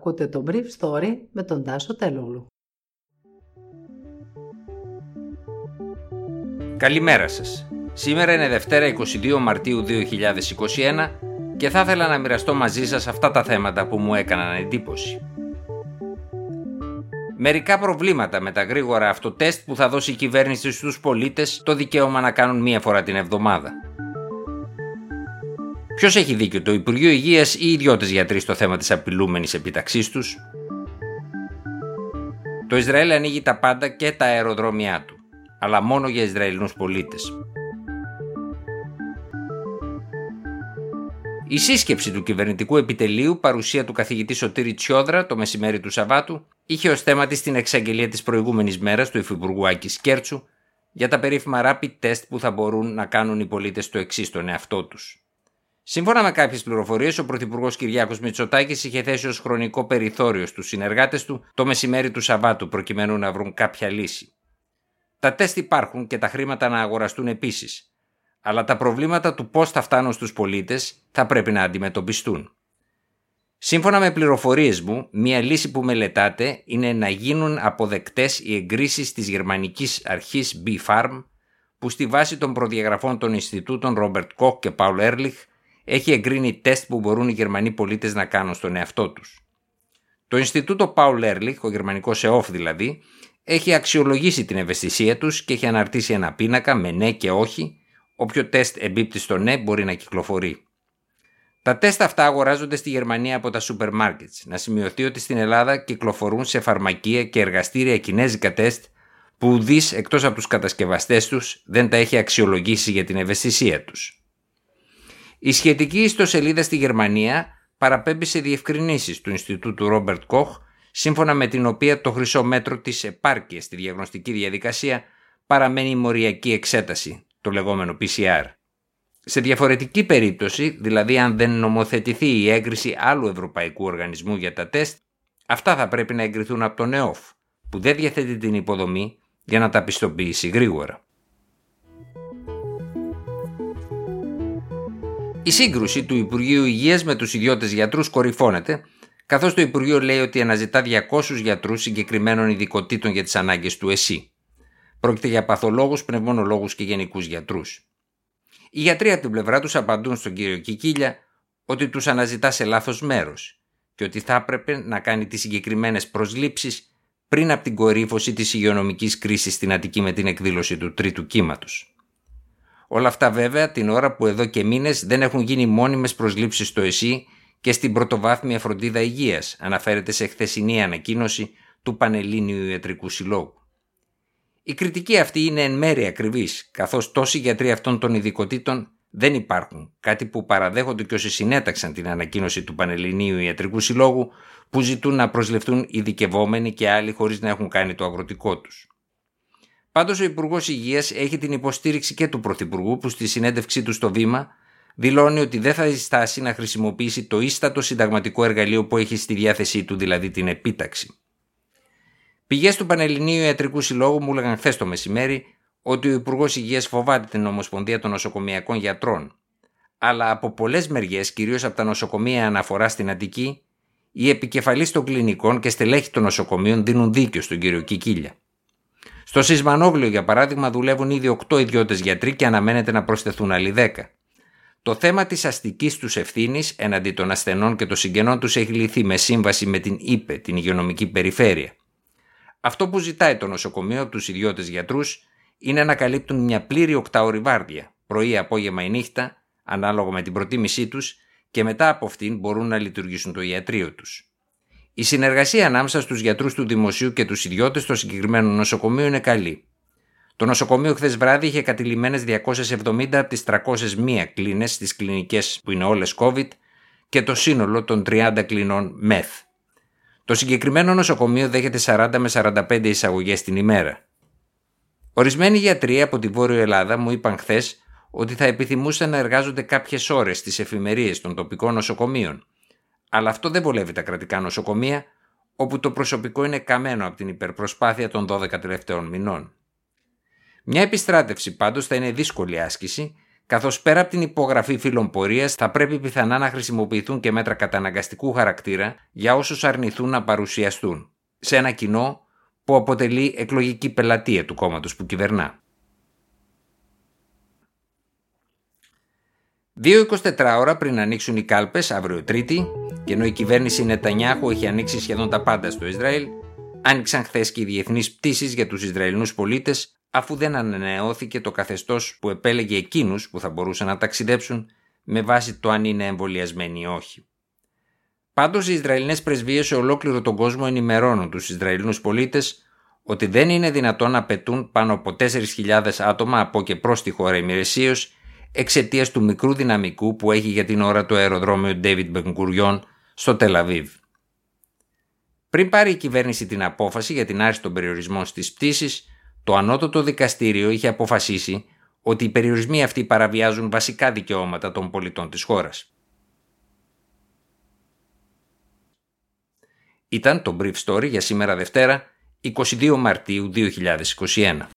Ακούτε το Brief Story με τον Τάσο Τελούλου. Καλημέρα σας. Σήμερα είναι Δευτέρα 22 Μαρτίου 2021 και θα ήθελα να μοιραστώ μαζί σας αυτά τα θέματα που μου έκαναν εντύπωση. Μερικά προβλήματα με τα γρήγορα αυτοτέστ που θα δώσει η κυβέρνηση στους πολίτες το δικαίωμα να κάνουν μία φορά την εβδομάδα. Ποιος έχει δίκιο, το Υπουργείο Υγείας ή οι ιδιώτες γιατροί στο θέμα της απειλούμενης επιταξής τους; Το Ισραήλ ανοίγει τα πάντα και τα αεροδρόμια του, αλλά μόνο για Ισραηλινούς πολίτες. Η σύσκεψη του κυβερνητικού επιτελείου, παρουσία του καθηγητή Σωτήρη Τσιόδρα το μεσημέρι του Σαββάτου, είχε ως θέμα της την εξαγγελία της προηγούμενης μέρας του Υφυπουργού Άκης Κέρτσου για τα περίφημα rapid test που θα μπορούν να κάνουν οι πολίτες το εξής στον εαυτό τους. Σύμφωνα με κάποιες πληροφορίες, ο Πρωθυπουργός Κυριάκος Μητσοτάκης είχε θέσει ως χρονικό περιθώριο στους συνεργάτες του το μεσημέρι του Σαββάτου προκειμένου να βρουν κάποια λύση. Τα τεστ υπάρχουν και τα χρήματα να αγοραστούν επίσης, αλλά τα προβλήματα του πώς θα φτάνουν στους πολίτες θα πρέπει να αντιμετωπιστούν. Σύμφωνα με πληροφορίες μου, μια λύση που μελετάτε είναι να γίνουν αποδεκτές οι εγκρίσεις της γερμανικής αρχής B-Farm, που στη βάση των προδιαγραφών των Ινστιτούτων Robert Koch και Paul Ehrlich έχει εγκρίνει τεστ που μπορούν οι Γερμανοί πολίτες να κάνουν στον εαυτό τους. Το Ινστιτούτο Paul Ehrlich, ο γερμανικός ΕΟΦ δηλαδή, έχει αξιολογήσει την ευαισθησία τους και έχει αναρτήσει ένα πίνακα με ναι και όχι. Όποιο τεστ εμπίπτει στο ναι μπορεί να κυκλοφορεί. Τα τεστ αυτά αγοράζονται στη Γερμανία από τα σούπερ μάρκετ. Να σημειωθεί ότι στην Ελλάδα κυκλοφορούν σε φαρμακεία και εργαστήρια κινέζικα τεστ που ουδή εκτός από τους κατασκευαστές τους δεν τα έχει αξιολογήσει για την ευαισθησία τους. Η σχετική ιστοσελίδα στη Γερμανία παραπέμπει σε διευκρινήσεις του Ινστιτούτου Ρόμπερτ Κοχ, σύμφωνα με την οποία το χρυσό μέτρο της επάρκειας στη διαγνωστική διαδικασία παραμένει η μοριακή εξέταση, το λεγόμενο PCR. Σε διαφορετική περίπτωση, δηλαδή αν δεν νομοθετηθεί η έγκριση άλλου ευρωπαϊκού οργανισμού για τα τεστ, αυτά θα πρέπει να εγκριθούν από τον ΕΟΦ, που δεν διαθέτει την υποδομή για να τα πιστοποιήσει γρήγορα. Η σύγκρουση του Υπουργείου Υγείας με τους ιδιώτες γιατρούς κορυφώνεται, καθώς το Υπουργείο λέει ότι αναζητά 200 γιατρούς συγκεκριμένων ειδικοτήτων για τις ανάγκες του ΕΣΥ. Πρόκειται για παθολόγους, πνευμονολόγους και γενικούς γιατρούς. Οι γιατροί από την πλευρά τους απαντούν στον κύριο Κικίλια ότι τους αναζητά σε λάθος μέρος και ότι θα έπρεπε να κάνει τις συγκεκριμένες προσλήψεις πριν από την κορύφωση της υγειονομικής κρίσης στην Αττική με την εκδήλωση του τρίτου κύματος. Όλα αυτά βέβαια την ώρα που εδώ και μήνες δεν έχουν γίνει μόνιμες προσλήψεις στο ΕΣΥ και στην πρωτοβάθμια φροντίδα υγείας, αναφέρεται σε χθεσινή ανακοίνωση του Πανελλήνιου Ιατρικού Συλλόγου. Η κριτική αυτή είναι εν μέρει ακριβής, καθώς τόσοι γιατροί αυτών των ειδικοτήτων δεν υπάρχουν, κάτι που παραδέχονται και όσοι συνέταξαν την ανακοίνωση του Πανελληνίου Ιατρικού Συλλόγου που ζητούν να προσληφθούν ειδικευόμενοι και άλλοι χωρίς να έχουν κάνει το αγροτικό τους. Πάντως ο Υπουργός Υγείας έχει την υποστήριξη και του Πρωθυπουργού που στη συνέντευξή του στο Βήμα δηλώνει ότι δεν θα διστάσει να χρησιμοποιήσει το ίστατο συνταγματικό εργαλείο που έχει στη διάθεσή του, δηλαδή την επίταξη. Πηγές του Πανελληνίου Ιατρικού Συλλόγου μου έλεγαν χθες το μεσημέρι ότι ο Υπουργός Υγείας φοβάται την Ομοσπονδία των Νοσοκομιακών Γιατρών. Αλλά από πολλές μεριές, κυρίως από τα νοσοκομεία αναφορά στην Αττική, οι επικεφαλεί των κλινικών και στελέχη των νοσοκομείων δίνουν δίκιο στον κύριο Κικίλια. Στο Σισμανόβλιο, για παράδειγμα, δουλεύουν ήδη 8 ιδιώτες γιατροί και αναμένεται να προσθεθούν άλλοι 10. Το θέμα της αστικής τους ευθύνης εναντί των ασθενών και των συγγενών τους έχει λυθεί με σύμβαση με την ΥΠΕ, την υγειονομική περιφέρεια. Αυτό που ζητάει το νοσοκομείο από τους ιδιώτες γιατρούς είναι να καλύπτουν μια πλήρη οκτάωρη βάρδια, πρωί, απόγευμα ή νύχτα, ανάλογα με την προτίμησή τους, και μετά από αυτήν μπορούν να λειτουργήσουν το ιατρείο τους. Η συνεργασία ανάμεσα στους γιατρούς του δημοσίου και τους ιδιώτες στο συγκεκριμένο νοσοκομείο είναι καλή. Το νοσοκομείο χθες βράδυ είχε κατηλημένες 270 από τις 301 κλίνες στις κλινικές που είναι όλες COVID και το σύνολο των 30 κλινών ΜΕΘ. Το συγκεκριμένο νοσοκομείο δέχεται 40 με 45 εισαγωγές την ημέρα. Ορισμένοι γιατροί από τη Βόρεια Ελλάδα μου είπαν χθες ότι θα επιθυμούσαν να εργάζονται κάποιες ώρες στις εφημερίες των τοπικών νοσοκομείων αλλά αυτό δεν βολεύει τα κρατικά νοσοκομεία, όπου το προσωπικό είναι καμένο από την υπερπροσπάθεια των 12 τελευταίων μηνών. Μια επιστράτευση πάντως θα είναι δύσκολη άσκηση, καθώς πέρα από την υπογραφή φύλων πορείας θα πρέπει πιθανά να χρησιμοποιηθούν και μέτρα καταναγκαστικού χαρακτήρα για όσους αρνηθούν να παρουσιαστούν σε ένα κοινό που αποτελεί εκλογική πελατεία του κόμματος που κυβερνά. 2-24 ώρα πριν ανοίξουν οι κάλπες αύριο Τρίτη και ενώ η κυβέρνηση Νετανιάχου έχει ανοίξει σχεδόν τα πάντα στο Ισραήλ, άνοιξαν χθες και οι διεθνείς πτήσεις για τους Ισραηλινούς πολίτες αφού δεν ανανεώθηκε το καθεστώς που επέλεγε εκείνους που θα μπορούσαν να ταξιδέψουν με βάση το αν είναι εμβολιασμένοι ή όχι. Πάντως, οι Ισραηλινές πρεσβείες σε ολόκληρο τον κόσμο ενημερώνουν τους Ισραηλινούς πολίτες ότι δεν είναι δυνατόν να πετούν πάνω από 4.000 άτομα από και προς τη χώρα ημερησίως εξαιτίας του μικρού δυναμικού που έχει για την ώρα το αεροδρόμιο David Μπενκουριόν στο Τελαβίβ. Πριν πάρει η κυβέρνηση την απόφαση για την άρση των περιορισμών στις πτήσεις, το ανώτατο δικαστήριο είχε αποφασίσει ότι οι περιορισμοί αυτοί παραβιάζουν βασικά δικαιώματα των πολιτών της χώρας. Ήταν το Brief Story για σήμερα Δευτέρα, 22 Μαρτίου 2021.